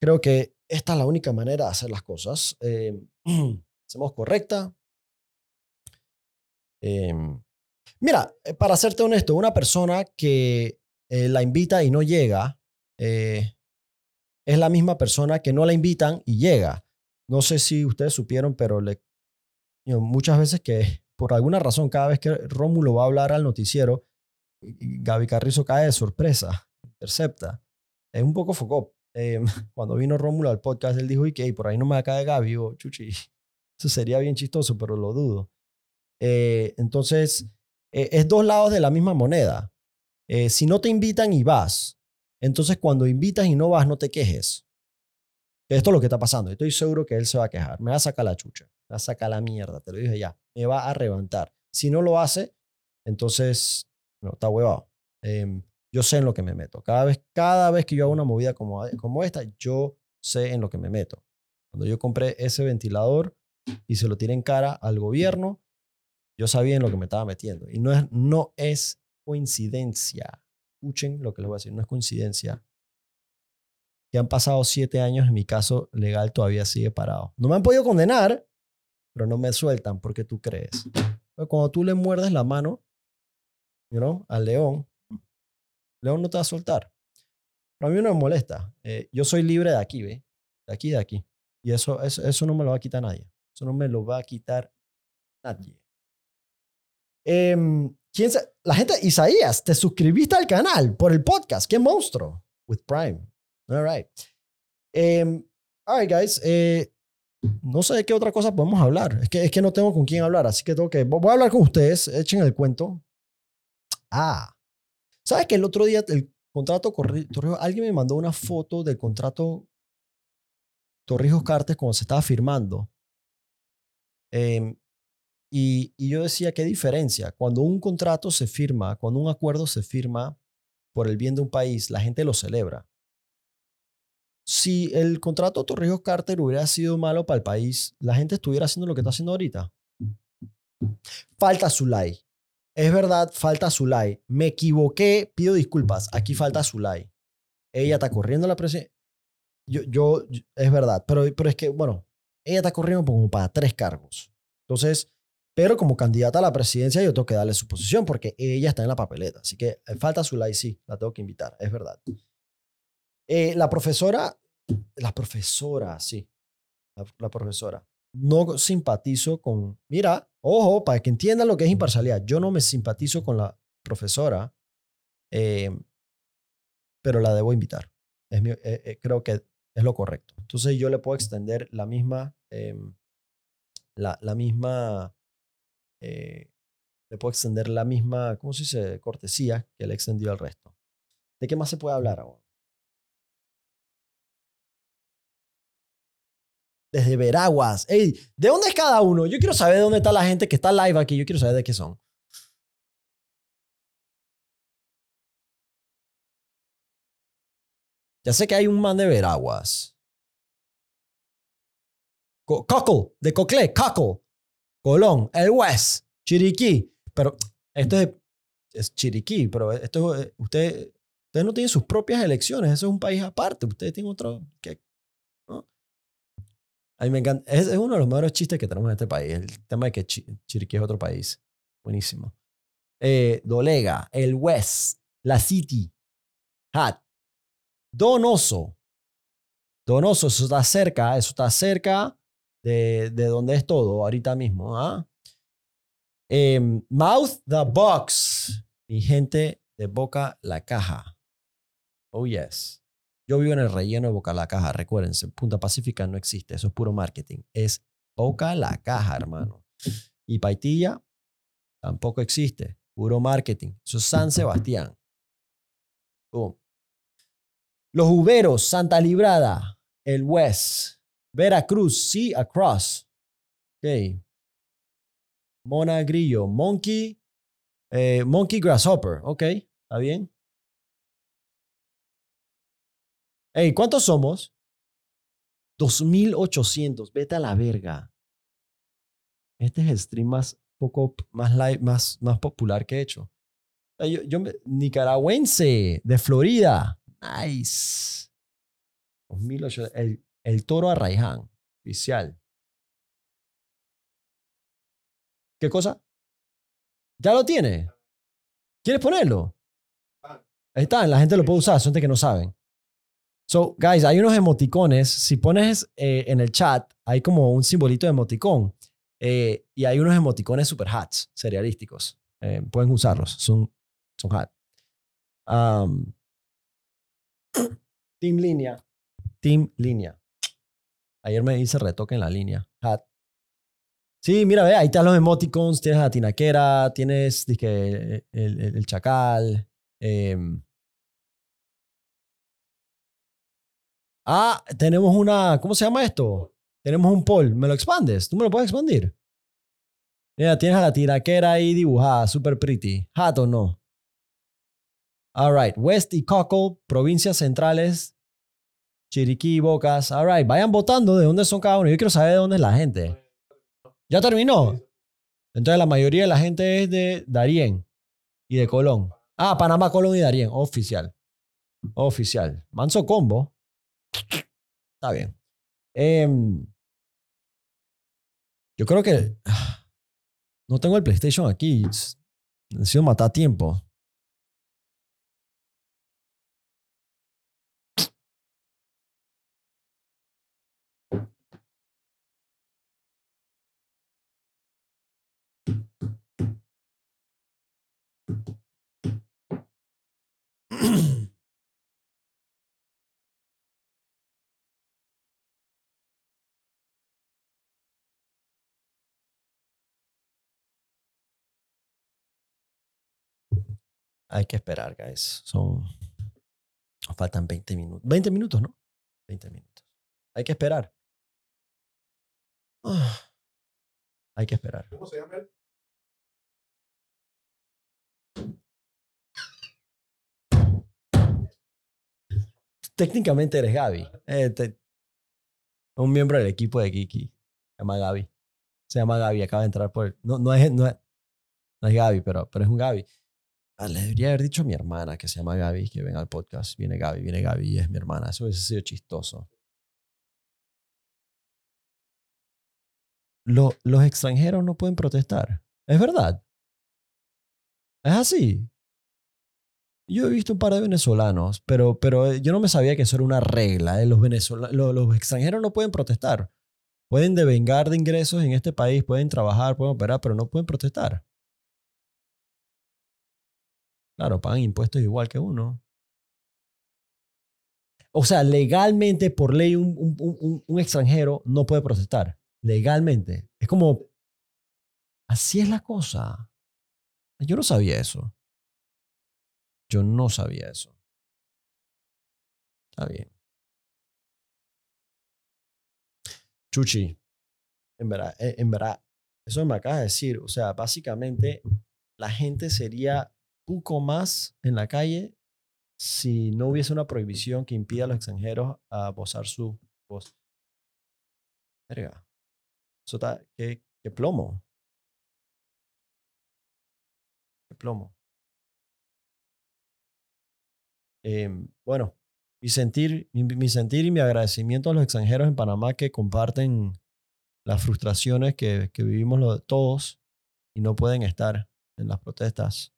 Creo que esta es la única manera de hacer las cosas. Eh, hacemos correcta. Em, mira, eh, para serte honesto, una persona que la invita y no llega, eh, es la misma persona que no la invitan y llega. No sé si ustedes supieron, pero le, muchas veces que por alguna razón, cada vez que Rómulo va a hablar al noticiero, Gaby Carrizo cae de sorpresa, intercepta. Es un poco foco. Eh, cuando vino Rómulo al podcast, él dijo, y que por ahí no me cae Gaby, o chuchi, eso sería bien chistoso, pero lo dudo. Eh, entonces, es dos lados de la misma moneda. si no te invitan y vas, entonces, cuando invitas y no vas, no te quejes. Esto es lo que está pasando. Estoy seguro que él se va a quejar. Me va a sacar la chucha. Me va a sacar la mierda. Te lo dije ya. Me va a reventar. Si no lo hace, entonces, está huevado. Em, Yo sé en lo que me meto. Cada vez, cada vez que yo hago una movida como, como esta, yo sé en lo que me meto. Cuando yo compré ese ventilador y se lo tiré en cara al gobierno, yo sabía en lo que me estaba metiendo. Y no es, no es coincidencia. Escuchen lo que les voy a decir, no es coincidencia. Que han pasado siete años en mi caso legal todavía sigue parado. No me han podido condenar, pero no me sueltan porque tú crees. Cuando tú le muerdes la mano you al león, león no te va a soltar. Pero a mí no me molesta. Eh, yo soy libre de aquí, ¿ve? De aquí, de aquí. Y eso, eso, eso no me lo va a quitar nadie. Eso no me lo va a quitar nadie. Eh, ¿quién La gente, Isaías, te suscribiste al canal por el podcast. ¡Qué monstruo! With Prime. All right. Eh, all right, guys. Eh, no sé de qué otra cosa podemos hablar. Es que, es que no tengo con quién hablar, así que tengo que. Voy a hablar con ustedes. Echen el cuento. Ah. ¿Sabes que el otro día el contrato Torrijos, alguien me mandó una foto del contrato Torrijos Cartes cuando se estaba firmando? Eh, y, yo decía, ¿qué diferencia? Cuando un contrato se firma, cuando un acuerdo se firma por el bien de un país, la gente lo celebra. Si el contrato Torrijos Carter hubiera sido malo para el país, la gente estuviera haciendo lo que está haciendo ahorita. Falta Zulay. Es verdad, falta Zulay. Me equivoqué, pido disculpas. Aquí falta Zulay. Ella está corriendo la presión. Yo, yo, es verdad, pero, pero es que, bueno, ella está corriendo como para tres cargos. Entonces, pero como candidata a la presidencia yo tengo que darle su posición porque ella está en la papeleta. Así que eh, falta like, sí, la tengo que invitar, es verdad. Eh, la profesora, la profesora, sí, la, profesora. No simpatizo con, mira, ojo, para que entiendan lo que es imparcialidad, yo no me simpatizo con la profesora, eh, pero la debo invitar. Es creo que es lo correcto. Entonces yo le puedo extender la misma, em, la, la misma eh, le puedo extender la misma, ¿cómo se dice?, cortesía que le extendió al resto. ¿De qué más se puede hablar ahora? Desde Veraguas. ¿de dónde es cada uno? Yo quiero saber de dónde está la gente que está live aquí. Yo quiero saber de qué son. Ya sé que hay un man de Veraguas. Coco, de Cocle, Coco. Colón, el West, Chiriquí. Pero esto es, Chiriquí, pero esto eh, usted, ustedes no tienen sus propias elecciones. Eso es un país aparte. Ustedes tienen otro. ¿qué? A mí me encanta. Es, uno de los mejores chistes que tenemos en este país. El tema de que Chiriquí es otro país. Buenísimo. Eh, Dolega, el West, la City, Hat, Donoso. Donoso, eso está cerca, eso está cerca de, de donde es todo ahorita mismo. ¿ah? Em, mouth the box. Mi gente de Boca la Caja. Oh, yes. Yo vivo en el relleno de Boca la Caja. Recuérdense, Punta Pacífica no existe. Eso es puro marketing. Es Boca la Caja, hermano. Y Paitilla tampoco existe. Puro marketing. Eso es San Sebastián. Los Uberos, Santa Librada, el West, Veracruz, sí, across. Ok. Mona Grillo, Monkey, eh, Monkey Grasshopper. Ok, está bien. Hey, ¿cuántos somos? 2800. Vete a la verga. Este es el stream más poco más live, más, más popular que he hecho. Yo, yo nicaragüense de Florida. Nice. 2800. El, el toro Arraiján, oficial. ¿Qué cosa? ¿Ya lo tiene? ¿Quieres ponerlo? Ahí está, la gente lo puede usar, son de que no saben. So, guys, hay unos emoticones. Si pones eh, en el chat, hay como un simbolito de emoticón. Eh, y hay unos emoticones super hats, serialísticos. Eh, pueden usarlos, son, son hot. Um, team línea. Team línea. Ayer me hice retoque en la línea. Hat. Sí, mira, ve, ahí están los emoticons. Tienes la tinaquera, tienes dije, el, el, chacal. Em. Ah, tenemos una. ¿Cómo se llama esto? Tenemos un poll. ¿Me lo expandes? ¿Tú me lo puedes expandir? Mira, tienes a la tinaquera ahí dibujada, super pretty. ¿Hat o no? All right. West y Cockle, provincias centrales, Chiriquí, Bocas. All right. Vayan votando de dónde son cada uno. Yo quiero saber de dónde es la gente. ¿Ya terminó? Entonces la mayoría de la gente es de Darién y de Colón. Ah, Panamá, Colón y Darién. Oficial. Oficial. Manso combo. Está bien. Em, yo creo que no tengo el PlayStation aquí. Necesito matar tiempo. Hay que esperar, guys. Son. Faltan 20 minutos. 20 minutos, ¿no? 20 minutos. Hay que esperar. Hay que esperar. ¿Cómo se llama él? Técnicamente eres Gaby. Eh, te- un miembro del equipo de Kiki. Se llama Gaby. Se llama Gaby. Acaba de entrar por. No, no, es, no, es, no es Gaby, pero, pero es un Gaby. Ah, le debería haber dicho a mi hermana que se llama Gaby que venga al podcast. Viene Gaby, viene Gaby es mi hermana. Eso hubiese sido chistoso. Lo- los extranjeros no pueden protestar. Es verdad. Es así. Yo he visto un par de venezolanos, pero, pero yo no me sabía que eso era una regla. ¿eh? Los, venezola- lo- los extranjeros no pueden protestar. Pueden devengar de ingresos en este país, pueden trabajar, pueden operar, pero no pueden protestar. Claro, pagan impuestos igual que uno. O sea, legalmente, por ley, un, extranjero no puede protestar. Legalmente. Es como, así es la cosa. Yo no sabía eso. Yo no sabía eso. Está bien. Chuchi, en verdad, eh, en verdad, eso me acabas de decir. O sea, básicamente la gente sería poco más en la calle si no hubiese una prohibición que impida a los extranjeros a gozar su voz. Verga. Eso está, qué, plomo. Qué plomo. Em, bueno, mi sentir, mi, sentir y mi agradecimiento a los extranjeros en Panamá que comparten las frustraciones que, vivimos todos y no pueden estar en las protestas.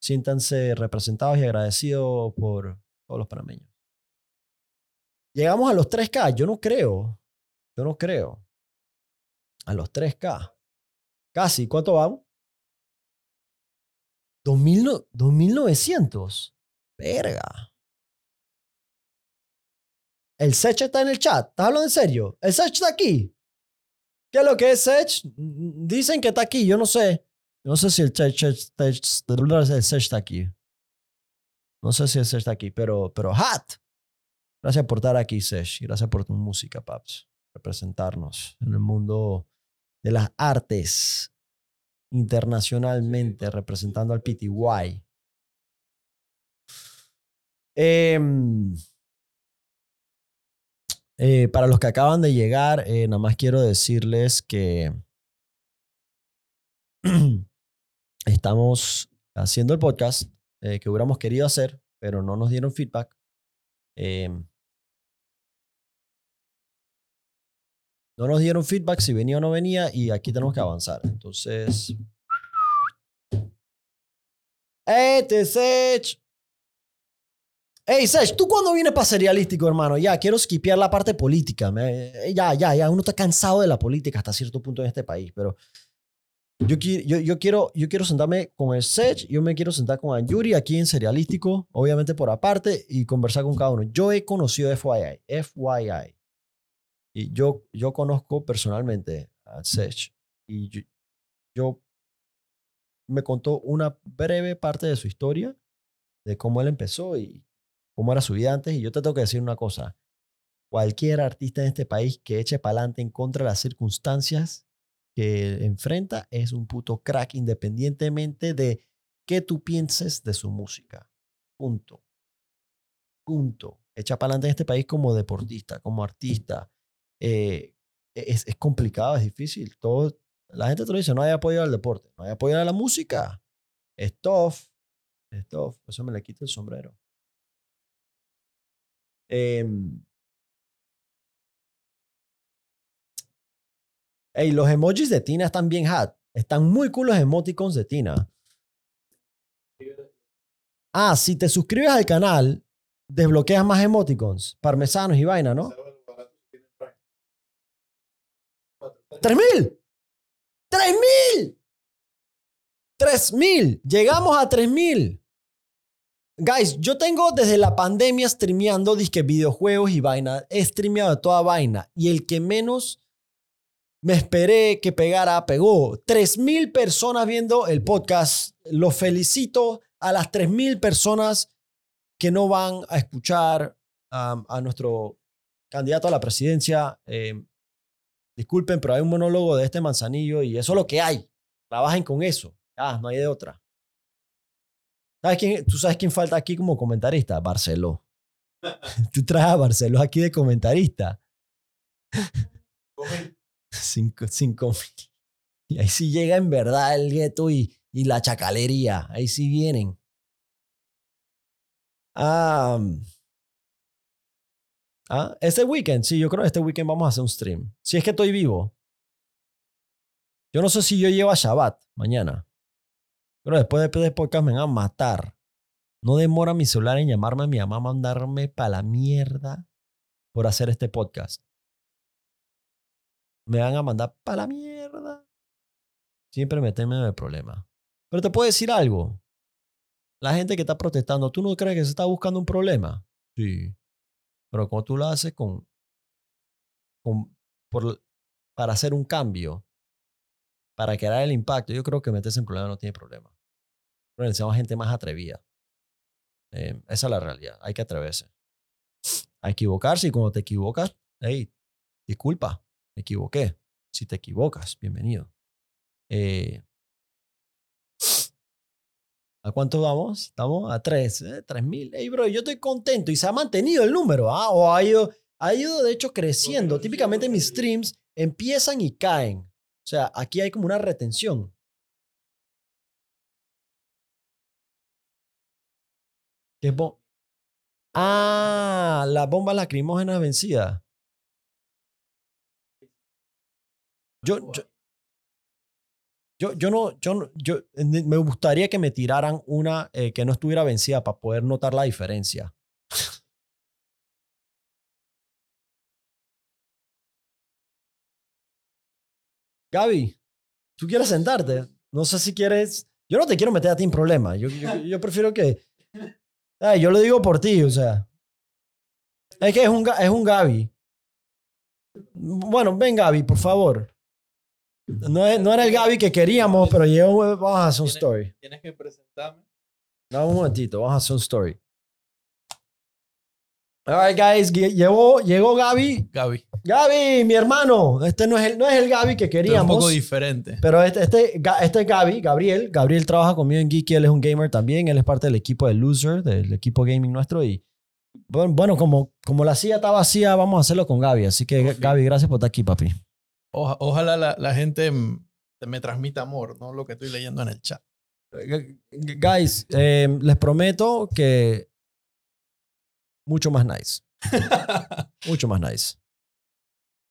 Siéntanse representados y agradecidos por todos los panameños. Llegamos a los 3K. Yo no creo. Yo no creo. A los 3K. Casi. ¿Cuánto vamos? 2000 no- 2900. Verga. El Sech está en el chat. ¿Estás hablando en serio? ¿El Sech está aquí? ¿Qué es lo que es Sech? Mm, Dicen que está aquí. Yo no sé. No sé si el Sech está aquí. No sé si el Sech está aquí, pero, pero Hat. Gracias por estar aquí, Sech. y Gracias por tu música, Paps. Representarnos en el mundo de las artes internacionalmente, representando al PTY. Em, eh, para los que acaban de llegar, eh, nada más quiero decirles que estamos haciendo el podcast eh, que hubiéramos querido hacer, pero no nos dieron feedback. Em, no nos dieron feedback si venía o no venía y aquí tenemos que avanzar. Entonces... ¡Este Sech! Hey, Sech, ¿tú cuándo vienes para serialístico, hermano? Ya, quiero skipear la parte política. eh, ya, ya, ya. Uno está cansado de la política hasta cierto punto en este país, pero yo, qui- yo, yo, quiero, yo quiero sentarme con el Sech, yo me quiero sentar con Yuri aquí en serialístico, obviamente por aparte, y conversar con cada uno. Yo he conocido FYI, FYI. Y yo, yo conozco personalmente a Sech. Y yo, yo me contó una breve parte de su historia, de cómo él empezó y cómo era su vida antes. Y yo te tengo que decir una cosa. Cualquier artista en este país que eche para adelante en contra de las circunstancias enfrenta es un puto crack independientemente de qué tú pienses de su música. Punto. Punto. Echa para adelante en este país como deportista, como artista. Eh, es, es complicado, es difícil. Todo, la gente te lo dice, no hay apoyo al deporte, no hay apoyo a la música. Es tough. Es tough. Eso me le quito el sombrero. Em, Ey, los emojis de Tina están bien hot. Están muy cool los emoticons de Tina. Ah, si te suscribes al canal, desbloqueas más emoticons, parmesanos y vaina, ¿no? ¡Tres mil! ¡Tres mil! ¡Tres mil! Llegamos a tres mil. Guys, yo tengo desde la pandemia streameando disque videojuegos y vaina. He streameado toda vaina. Y el que menos me esperé que pegara, pegó. 3.000 personas viendo el podcast. Los felicito a las 3.000 personas que no van a escuchar a nuestro candidato a la presidencia. Eh, disculpen, pero hay un monólogo de este manzanillo y eso es lo que hay. Trabajen con eso. Ah, no hay de otra. ¿Sabes quién, ¿Tú sabes quién falta aquí como comentarista? Barceló. Tú traes a Barceló aquí de comentarista. Cinco, cinco mil. Y ahí sí llega en verdad el gueto y, y la chacalería. Ahí sí vienen. Ah, ah, este weekend, sí, yo creo que este weekend vamos a hacer un stream. Si es que estoy vivo. Yo no sé si yo llevo a Shabbat mañana. Pero después de este podcast me van a matar. No demora mi celular en llamarme a mi mamá, mandarme para la mierda por hacer este podcast me van a mandar para la mierda. Siempre meterme en el problema. Pero te puedo decir algo. La gente que está protestando, ¿tú no crees que se está buscando un problema? Sí. Pero cuando tú lo haces con, con por, para hacer un cambio, para crear el impacto, yo creo que meterse en problema no tiene problema. Pero necesitamos gente más atrevida. Eh, esa es la realidad. Hay que atreverse. A equivocarse y cuando te equivocas, hey, disculpa, me equivoqué. Si te equivocas, bienvenido. Eh, ¿A cuánto vamos? Estamos a 3, ¿eh? 3 mil. Hey, bro, yo estoy contento y se ha mantenido el número, ¿ah? O ha ido, ha ido de hecho creciendo. Típicamente mis streams empiezan y caen. O sea, aquí hay como una retención. ¿Qué ah, la bomba lacrimógena vencida. Yo, yo, yo, no, yo, yo, me gustaría que me tiraran una eh, que no estuviera vencida para poder notar la diferencia. Gaby, ¿tú quieres sentarte? No sé si quieres. Yo no te quiero meter a ti en problemas. Yo, yo, prefiero que. yo lo digo por ti, o sea. Es que es un, es un Gaby. Bueno, ven, Gaby, por favor. No, no era el Gaby que queríamos, pero llegó, vamos a hacer un story. Tienes que presentarme. No, un momentito, vamos a hacer un story. Alright, guys, llegó, llegó Gaby. Gaby. Gaby, mi hermano. Este no es el, no es el Gaby que queríamos. Pero un poco diferente. Pero este, este, este es Gaby, Gabriel. Gabriel trabaja conmigo en Geeky. Él es un gamer también. Él es parte del equipo de Loser, del equipo gaming nuestro. Y bueno, como, como la silla está vacía, vamos a hacerlo con Gaby. Así que, Gaby, gracias por estar aquí, papi ojalá la, la, gente me transmita amor, ¿no? Lo que estoy leyendo en el chat. Guys, em, les prometo que mucho más nice. mucho más nice.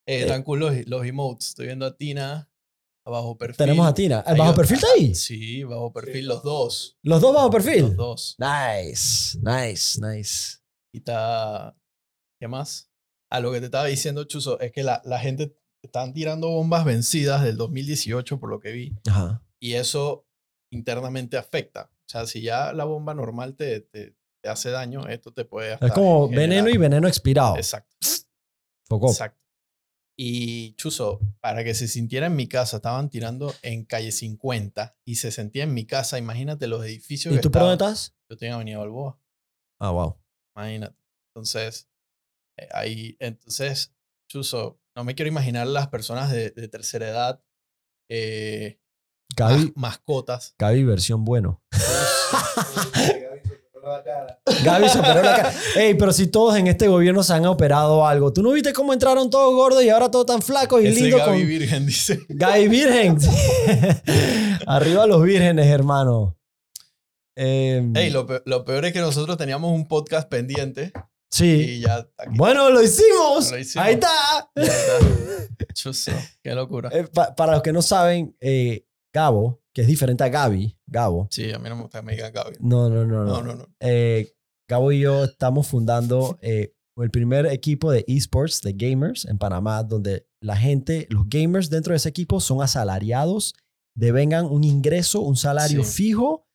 Eh, eh cool los, emotes. Estoy viendo a Tina bajo perfil. Tenemos a Tina. ¿El bajo perfil está ahí? Sí, bajo perfil, los dos. ¿Los dos bajo perfil? Los dos. Nice, nice, nice. Y está. ¿Qué más? A lo que te estaba diciendo, Chuzo, es que la, la gente están tirando bombas vencidas del 2018, por lo que vi. Y eso internamente afecta. O sea, si ya la bomba normal te, te, hace daño, esto te puede Es como veneno y veneno expirado. Exacto. Exacto. Y Chuzo, para que se sintiera en mi casa, estaban tirando en calle 50 y se sentía en mi casa. Imagínate los edificios. ¿Y tú por dónde estás? Yo tengo Avenida Balboa. Ah, wow. Imagínate. Entonces, eh, ahí, entonces, Chuzo, no me quiero imaginar las personas de, tercera edad, eh, mascotas. Gaby versión bueno. Gaby se operó la cara. Ey, pero si todos en este gobierno se han operado algo. ¿Tú no viste cómo entraron todos gordos y ahora todos tan flacos y lindos? Gaby Virgen, dice. Gaby Virgen. Arriba los vírgenes, hermano. Em, Ey, lo, peor es que nosotros teníamos un podcast pendiente. Sí. ya Bueno, lo hicimos. Ahí está. Chuso, qué locura. Eh, para los que no saben, eh, Gabo, que es diferente a Gaby, Gabo. Sí, a mí no me gusta que me digan Gaby. No, no, no. no. no, no, eh, Gabo y yo estamos fundando eh, el primer equipo de esports, de gamers en Panamá, donde la gente, los gamers dentro de ese equipo son asalariados, devengan un ingreso, un salario fijo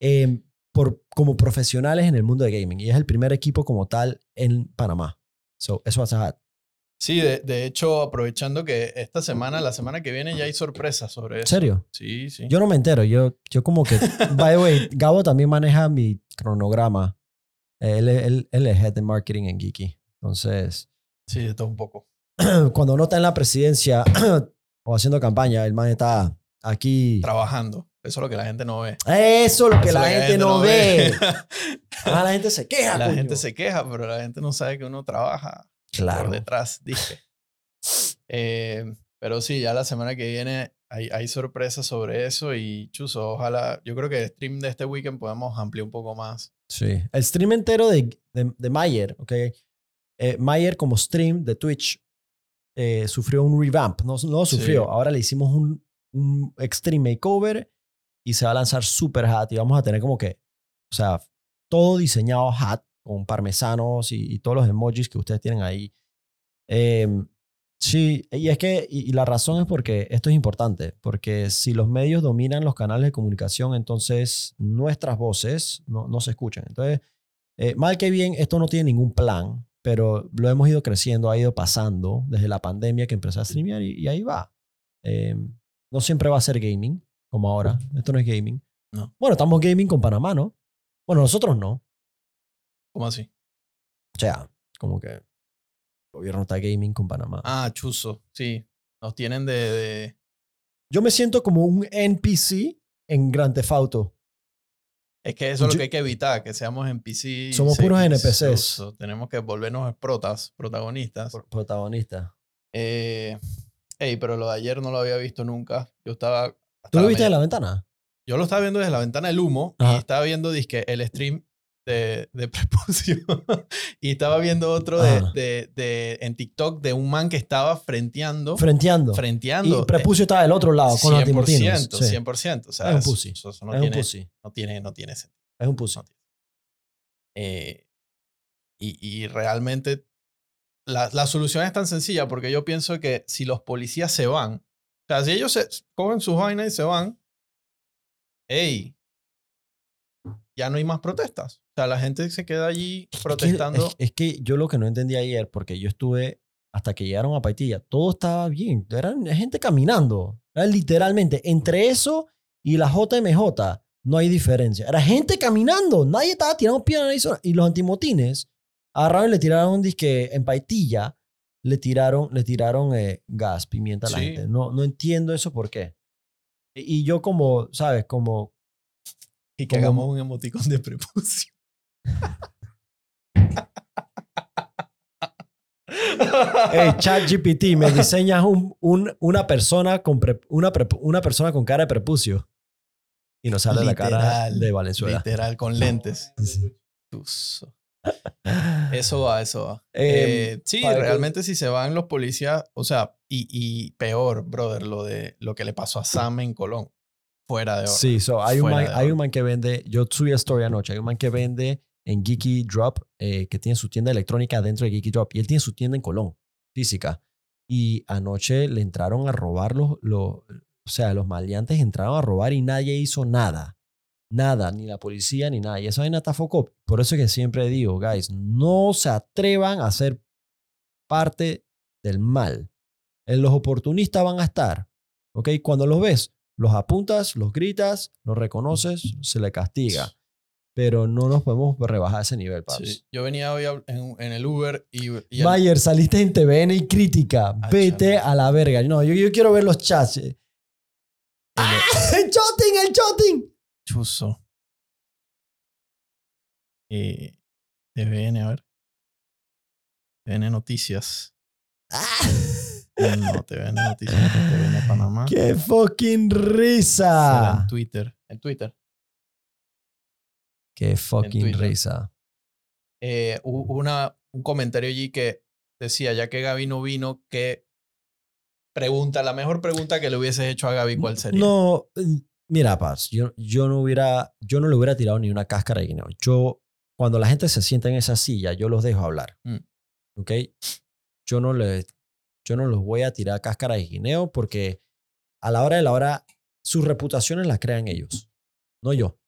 em, por, como profesionales en el mundo de gaming. Y es el primer equipo como tal en Panamá. So, eso va a Sí, de, hecho, aprovechando que esta semana, la semana que viene, ya hay sorpresas sobre eso. ¿En serio? Sí, sí. Yo no me entero. Yo, yo como que... by the way, Gabo también maneja mi cronograma. Él, él, él es head de marketing en Geeky. Entonces... Sí, de todo un poco. Cuando no está en la presidencia o haciendo campaña, el man está aquí... Trabajando. Eso es lo que la gente no ve. Eso es lo que, la, gente no ve. ah, la gente se queja. La gente se queja, pero la gente no sabe que uno trabaja claro. por detrás, dije. Eh, pero sí, ya la semana que viene hay, hay sorpresas sobre eso y chuzo, ojalá, yo creo que el stream de este weekend podemos ampliar un poco más. Sí, el stream entero de, de, de Mayer, ¿ok? Eh, Mayer como stream de Twitch eh, sufrió un revamp, no, no sufrió, ahora le hicimos un, un extreme makeover y se va a lanzar super hat y vamos a tener como que, o sea, todo diseñado hat con parmesanos y, todos los emojis que ustedes tienen ahí. Em, sí, y es que, y, la razón es porque esto es importante, porque si los medios dominan los canales de comunicación, entonces nuestras voces no, no se escuchan. Entonces, eh, mal que bien, esto no tiene ningún plan, pero lo hemos ido creciendo, ha ido pasando desde la pandemia que empecé a streamear y, ahí va. Em, no siempre va a ser gaming, como ahora. Esto no es gaming. No. Bueno, estamos gaming con Panamá, ¿no? Bueno, nosotros no. ¿Cómo así? O sea, como que el gobierno está gaming con Panamá. Ah, chuzo, sí. Nos tienen de, Yo me siento como un NPC en Grand Theft Auto. Es que eso es lo que hay que evitar, que seamos NPC. Somos puros NPCs. Tenemos que volvernos protas, protagonistas. protagonistas. Eh, ey, pero lo de ayer no lo había visto nunca. Yo estaba... ¿Tú lo viste desde la ventana? Yo lo estaba viendo desde la ventana del humo y estaba viendo disque, el stream de, de Prepucio. y estaba viendo otro de, de, en TikTok de un man que estaba frenteando. Frenteando. Frenteando. Y Prepucio estaba del otro lado, con 100%, los 100%. O sea, es un pussy. Eso, no es tiene, un pussy. No tiene, no tiene sentido. Es un pussy. Eh, y, y, realmente la, la, solución es tan sencilla porque yo pienso que si los policías se van, o sea, si ellos se cogen sus vainas y se van, hey, ya no hay más protestas. O sea, la gente se queda allí protestando. Es que, yo lo que no entendí ayer, porque yo estuve hasta que llegaron a Paitilla, todo estaba bien. Era gente caminando. Era literalmente entre eso y la JMJ no hay diferencia. Era gente caminando. Nadie estaba tirando piedras y los antimotines agarraron y le tiraron un disque en Paitilla. Le tiraron, le tiraron eh, gas, pimienta a la gente. No, no entiendo eso por qué. Y yo como, ¿sabes? Como, y que hagamos un emoticón de prepucio. hey, ChatGPT, me diseñas un, un, una, persona con una, una persona con cara de prepucio. Y nos sale la cara de Valenzuela. Literal, con lentes. Eso va, eso va. Em, eh, sí, realmente si se van los policías, o sea, y, y, peor, brother, lo de lo que le pasó a Sam en Colón. Fuera de oro. Sí, so hay, un man, hay un man que vende, yo subí story anoche, hay un man que vende en Geeky Drop, eh, que tiene su tienda electrónica dentro de Geeky Drop, y él tiene su tienda en Colón, física. Y anoche le entraron a robar los, o sea, los maleantes entraron a robar y nadie hizo nada. Nada, ni la policía ni nada. Y esa vaina está foco. Por eso es que siempre digo, guys, no se atrevan a ser parte del mal. En los oportunistas van a estar. ¿Ok? Cuando los ves, los apuntas, los gritas, los reconoces, se le castiga. Pero no nos podemos rebajar ese nivel, paps. Yo venía hoy en, el Uber y... Mayer, saliste en TVN y crítica. Ah, Vete a la verga. No, yo, yo quiero ver los chats. ¡Ah! ¡El shotting! ¡El! Chuso. Eh, TVN, a ver. TVN Noticias. ¡Ah! No, TVN Noticias, TVN Panamá. ¡Qué fucking risa! En Twitter. En Twitter. ¡Qué fucking risa! Eh, una, un comentario allí que decía, ya que Gaby no vino, que pregunta, la mejor pregunta que le hubieses hecho a Gaby, ¿cuál sería? No, mira, Paz, yo, yo, no hubiera, yo no le hubiera tirado ni una cáscara de guineo. Yo, cuando la gente se sienta en esa silla, yo los dejo hablar. Mm. ¿Ok? Yo no, le, yo no los voy a tirar cáscara de guineo porque a la hora de la hora, sus reputaciones las crean ellos, no yo.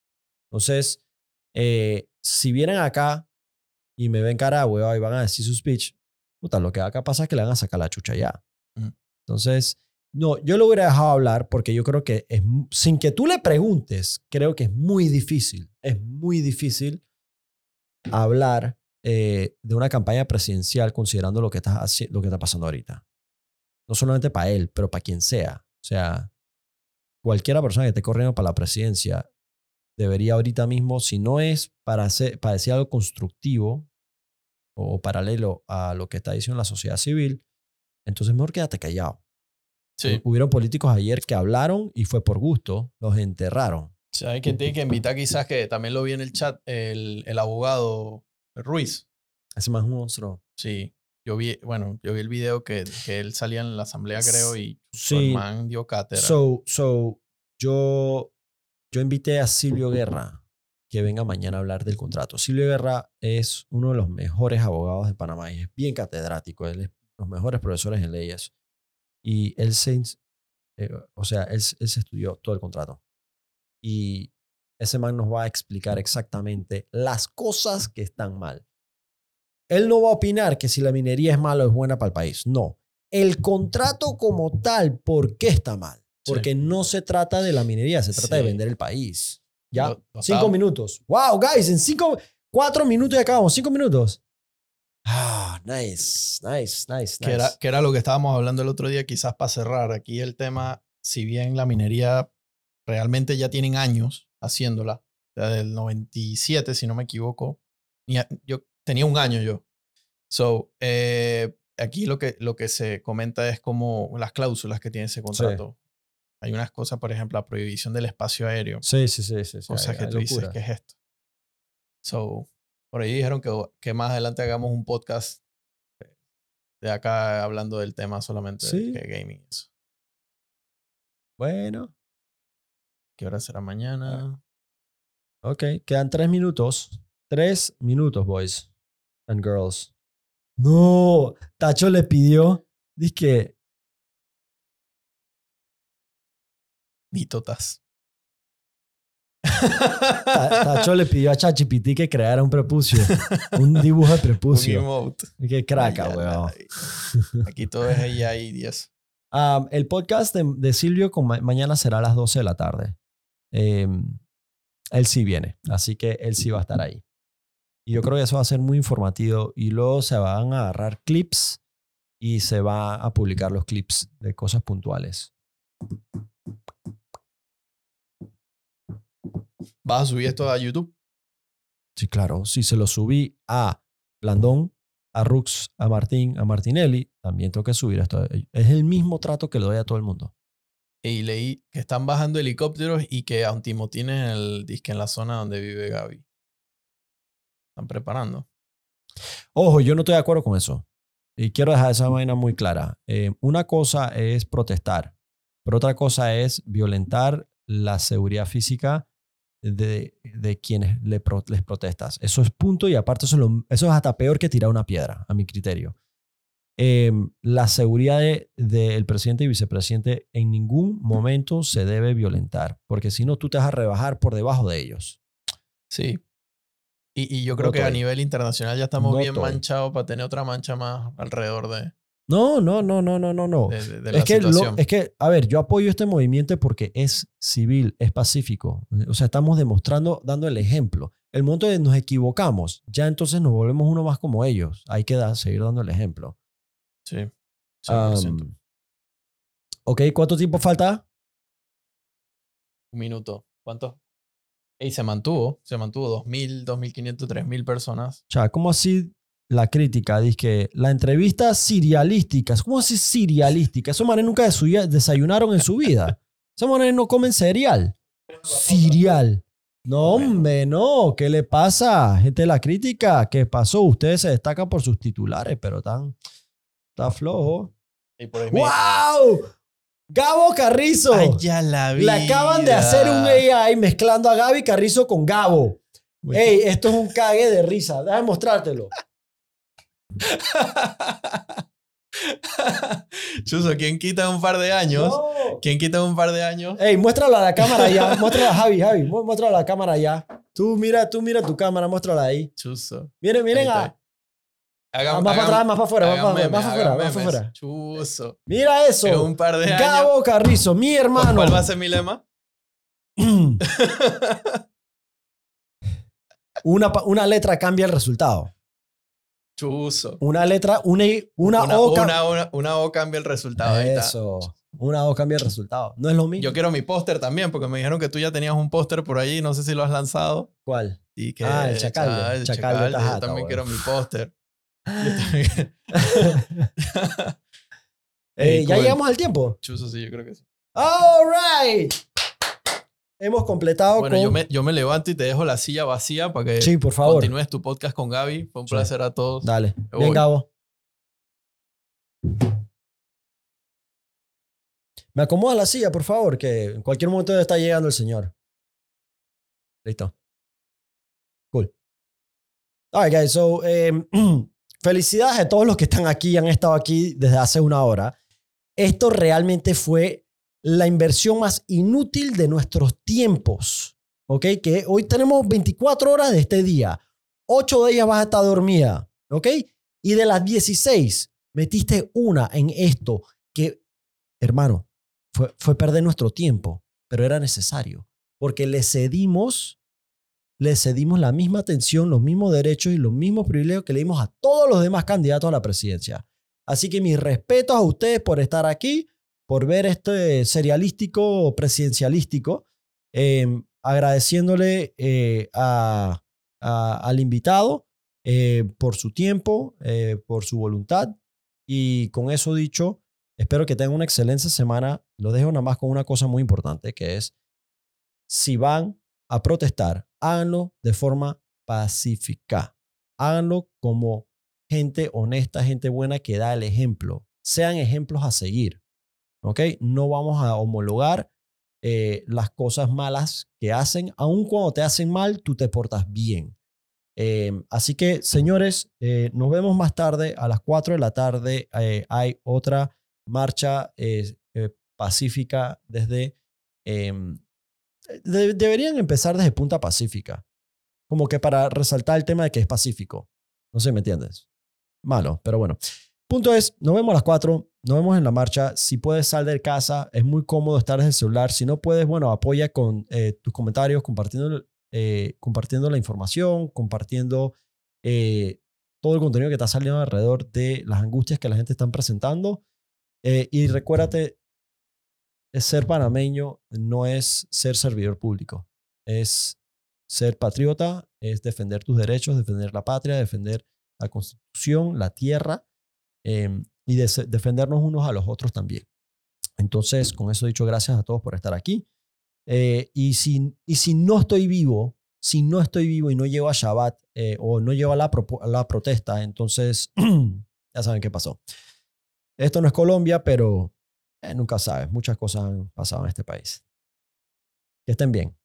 Entonces, eh, si vienen acá y me ven cara, weón, y van a decir su speech, puta, lo que acá pasa es que le van a sacar la chucha ya. Entonces, no, yo lo hubiera dejado hablar porque yo creo que es, sin que tú le preguntes, creo que es muy difícil, es muy difícil hablar eh, de una campaña presidencial considerando lo que, está, lo que está pasando ahorita. No solamente para él, pero para quien sea. O sea, cualquiera persona que esté corriendo para la presidencia debería ahorita mismo, si no es para, hacer, para decir algo constructivo o paralelo a lo que está diciendo la sociedad civil, entonces mejor quédate callado. Sí. Hubieron políticos ayer que hablaron y fue por gusto, los enterraron. ¿Sabes quién tiene que invitar quizás que también lo vi en el chat? El, el abogado Ruiz. Ese más monstruo. Sí. Yo vi, bueno, yo vi el video que, que él salía en la asamblea, creo, y sí. man dio cátedra. So, so, yo, yo invité a Silvio Guerra que venga mañana a hablar del contrato. Silvio Guerra es uno de los mejores abogados de Panamá y es bien catedrático. Él es los mejores profesores en leyes. Y él se, eh, o sea, él, él se estudió todo el contrato. Y ese man nos va a explicar exactamente las cosas que están mal. Él no va a opinar que si la minería es mala o es buena para el país. No. El contrato como tal, ¿por qué está mal? Porque no se trata de la minería, se trata de vender el país. Ya, cinco minutos. Wow, guys, en cinco, cuatro minutos y acabamos. Cinco minutos. Ah, nice, nice, nice, Que era, que era lo que estábamos hablando el otro día, quizás para cerrar. Aquí el tema, si bien la minería realmente ya tienen años haciéndola, o sea, del 97, si no me equivoco, yo tenía un año yo. So, eh, aquí lo que, lo que se comenta es como las cláusulas que tiene ese contrato. Hay unas cosas, por ejemplo, la prohibición del espacio aéreo. Sí, sí, sí. sí, O sea, que tú dices, ¿qué es esto? So, por ahí dijeron que, que más adelante hagamos un podcast de acá hablando del tema solamente de gaming. Eso. Bueno. ¿Qué hora será mañana? Ok, quedan tres minutos. Tres minutos, boys and girls. No, Tacho le pidió, dice que... Nitotas. Tacho le pidió a ChatGPT que creara un prepucio. Un dibujo de prepucio. un Qué craca, weón. Aquí todo es ella y 10. el podcast de, Silvio mañana será a las 12 de la tarde. Em, él sí viene, así que él sí va a estar ahí. Y yo creo que eso va a ser muy informativo. Y luego se van a agarrar clips y se va a publicar los clips de cosas puntuales. ¿Vas a subir esto a YouTube? Sí, claro. Si se lo subí a Blandón, a Rux, a Martín, a Martinelli, también tengo que subir esto. Es el mismo trato que le doy a todo el mundo. Y leí que están bajando helicópteros y que a un timotín en el disque en la zona donde vive Gaby. Están preparando. Ojo, yo no estoy de acuerdo con eso. Y quiero dejar esa vaina muy clara. Eh, una cosa es protestar, pero otra cosa es violentar la seguridad física de, de quienes le les protestas. Eso es punto y aparte eso es, hasta peor que tirar una piedra, a mi criterio. Em, la seguridad del presidente y vicepresidente en ningún momento se debe violentar, porque si no, tú te vas a rebajar por debajo de ellos. Sí. Y, y yo creo que a nivel internacional ya estamos bien manchados para tener otra mancha más alrededor de... No, no, no, no, no, no, no. es, que es que, a ver, yo apoyo este movimiento porque es civil, es pacífico. O sea, estamos demostrando, dando el ejemplo. El momento de nos equivocamos, ya entonces nos volvemos uno más como ellos. Hay que seguir dando el ejemplo. Sí. ok, ¿cuánto tiempo falta? Un minuto. ¿Cuánto? Y se mantuvo, se mantuvo 2.000, 2.500, 3.000 personas. O sea, ¿cómo así la crítica? Dice que la entrevista serialística, ¿cómo así serialística? Esos manes nunca desayunaron en su vida. Esos manes no comen cereal. Cereal. No, hombre, no. ¿Qué le pasa? Gente de la crítica, ¿qué pasó? Ustedes se destacan por sus titulares, pero están, está flojo. ¡Wow! Gabo Carrizo. Ay, ya la vi. Le acaban de hacer un AI mezclando a Gaby Carrizo con Gabo. Ey, esto es un cague de risa. Déjame mostrártelo. Chuso, ¿quién quita un par de años? ¿Quién quita un par de años? Ey, muéstralo a la cámara ya. Muéstrala a Javi, Javi. Muéstralo a la cámara ya. Tú mira, tú mira tu cámara, muéstrala ahí. Chuso. Miren, miren a, más para atrás, más para afuera, más para afuera, más para afuera. Chuso. Mira eso. En un par de años. Gabo Carrizo, mi hermano. ¿Cuál va a ser mi lema? una, una letra cambia el resultado. Chuso. Una letra, una, una, una O. Una, una, O cambia el resultado. Eso. Una O cambia el resultado. No es lo mismo. Yo quiero mi póster también, porque me dijeron que tú ya tenías un póster por ahí. No sé si lo has lanzado. ¿Cuál? Y que, ah, el chacal. El chacal, yo también quiero mi póster. Eh, ¿Ya llegamos al tiempo? Chuso, sí, yo creo que sí. All right. Hemos completado bueno, yo, me, yo me levanto y te dejo la silla vacía para que sí, por favor. continúes tu podcast con Gaby. Fue un placer a todos. Dale. Bien, Gabo. Me acomoda la silla, por favor, que en cualquier momento está llegando el señor. Listo. Cool. All right, guys. So, um, Felicidades a todos los que están aquí y han estado aquí desde hace una hora. Esto realmente fue la inversión más inútil de nuestros tiempos. ¿Ok? Que hoy tenemos 24 horas de este día. 8 de ellas vas a estar dormida. ¿Ok? Y de las 16, metiste una en esto que, hermano, fue, fue perder nuestro tiempo, pero era necesario. Porque le cedimos le cedimos la misma atención, los mismos derechos y los mismos privilegios que le dimos a todos los demás candidatos a la presidencia. Así que mis respetos a ustedes por estar aquí, por ver este serialístico presidencialístico, em, agradeciéndole eh, al invitado eh, por su tiempo, eh, por su voluntad. Y con eso dicho, espero que tengan una excelente semana. Lo dejo nada más con una cosa muy importante, que es, si van a protestar, háganlo de forma pacífica. Háganlo como gente honesta, gente buena que da el ejemplo. Sean ejemplos a seguir. ¿Ok? No vamos a homologar eh, las cosas malas que hacen. Aun cuando te hacen mal, tú te portas bien. Em, así que, señores, eh, nos vemos más tarde. A las 4 de la tarde eh, hay otra marcha pacífica desde em, deberían empezar desde Punta Pacífica. Como que para resaltar el tema de que es pacífico. No sé, ¿me entiendes? Malo, pero bueno. Punto es, nos vemos a las 4, nos vemos en la marcha. Si puedes salir de casa, es muy cómodo estar desde el celular. Si no puedes, bueno, apoya con eh, tus comentarios, compartiendo, eh, compartiendo la información, compartiendo eh, todo el contenido que está saliendo alrededor de las angustias que la gente está presentando. y recuérdate, ser panameño no es ser servidor público, es ser patriota, es defender tus derechos, defender la patria, defender la constitución, la tierra em, y defendernos unos a los otros también. Entonces, con eso dicho, gracias a todos por estar aquí. Eh, y, si, y si no estoy vivo, si no estoy vivo y no llevo a Shabbat eh, o no llevo a la, la protesta, entonces ya saben qué pasó. Esto no es Colombia, pero eh, nunca sabes, muchas cosas han pasado en este país. Que estén bien.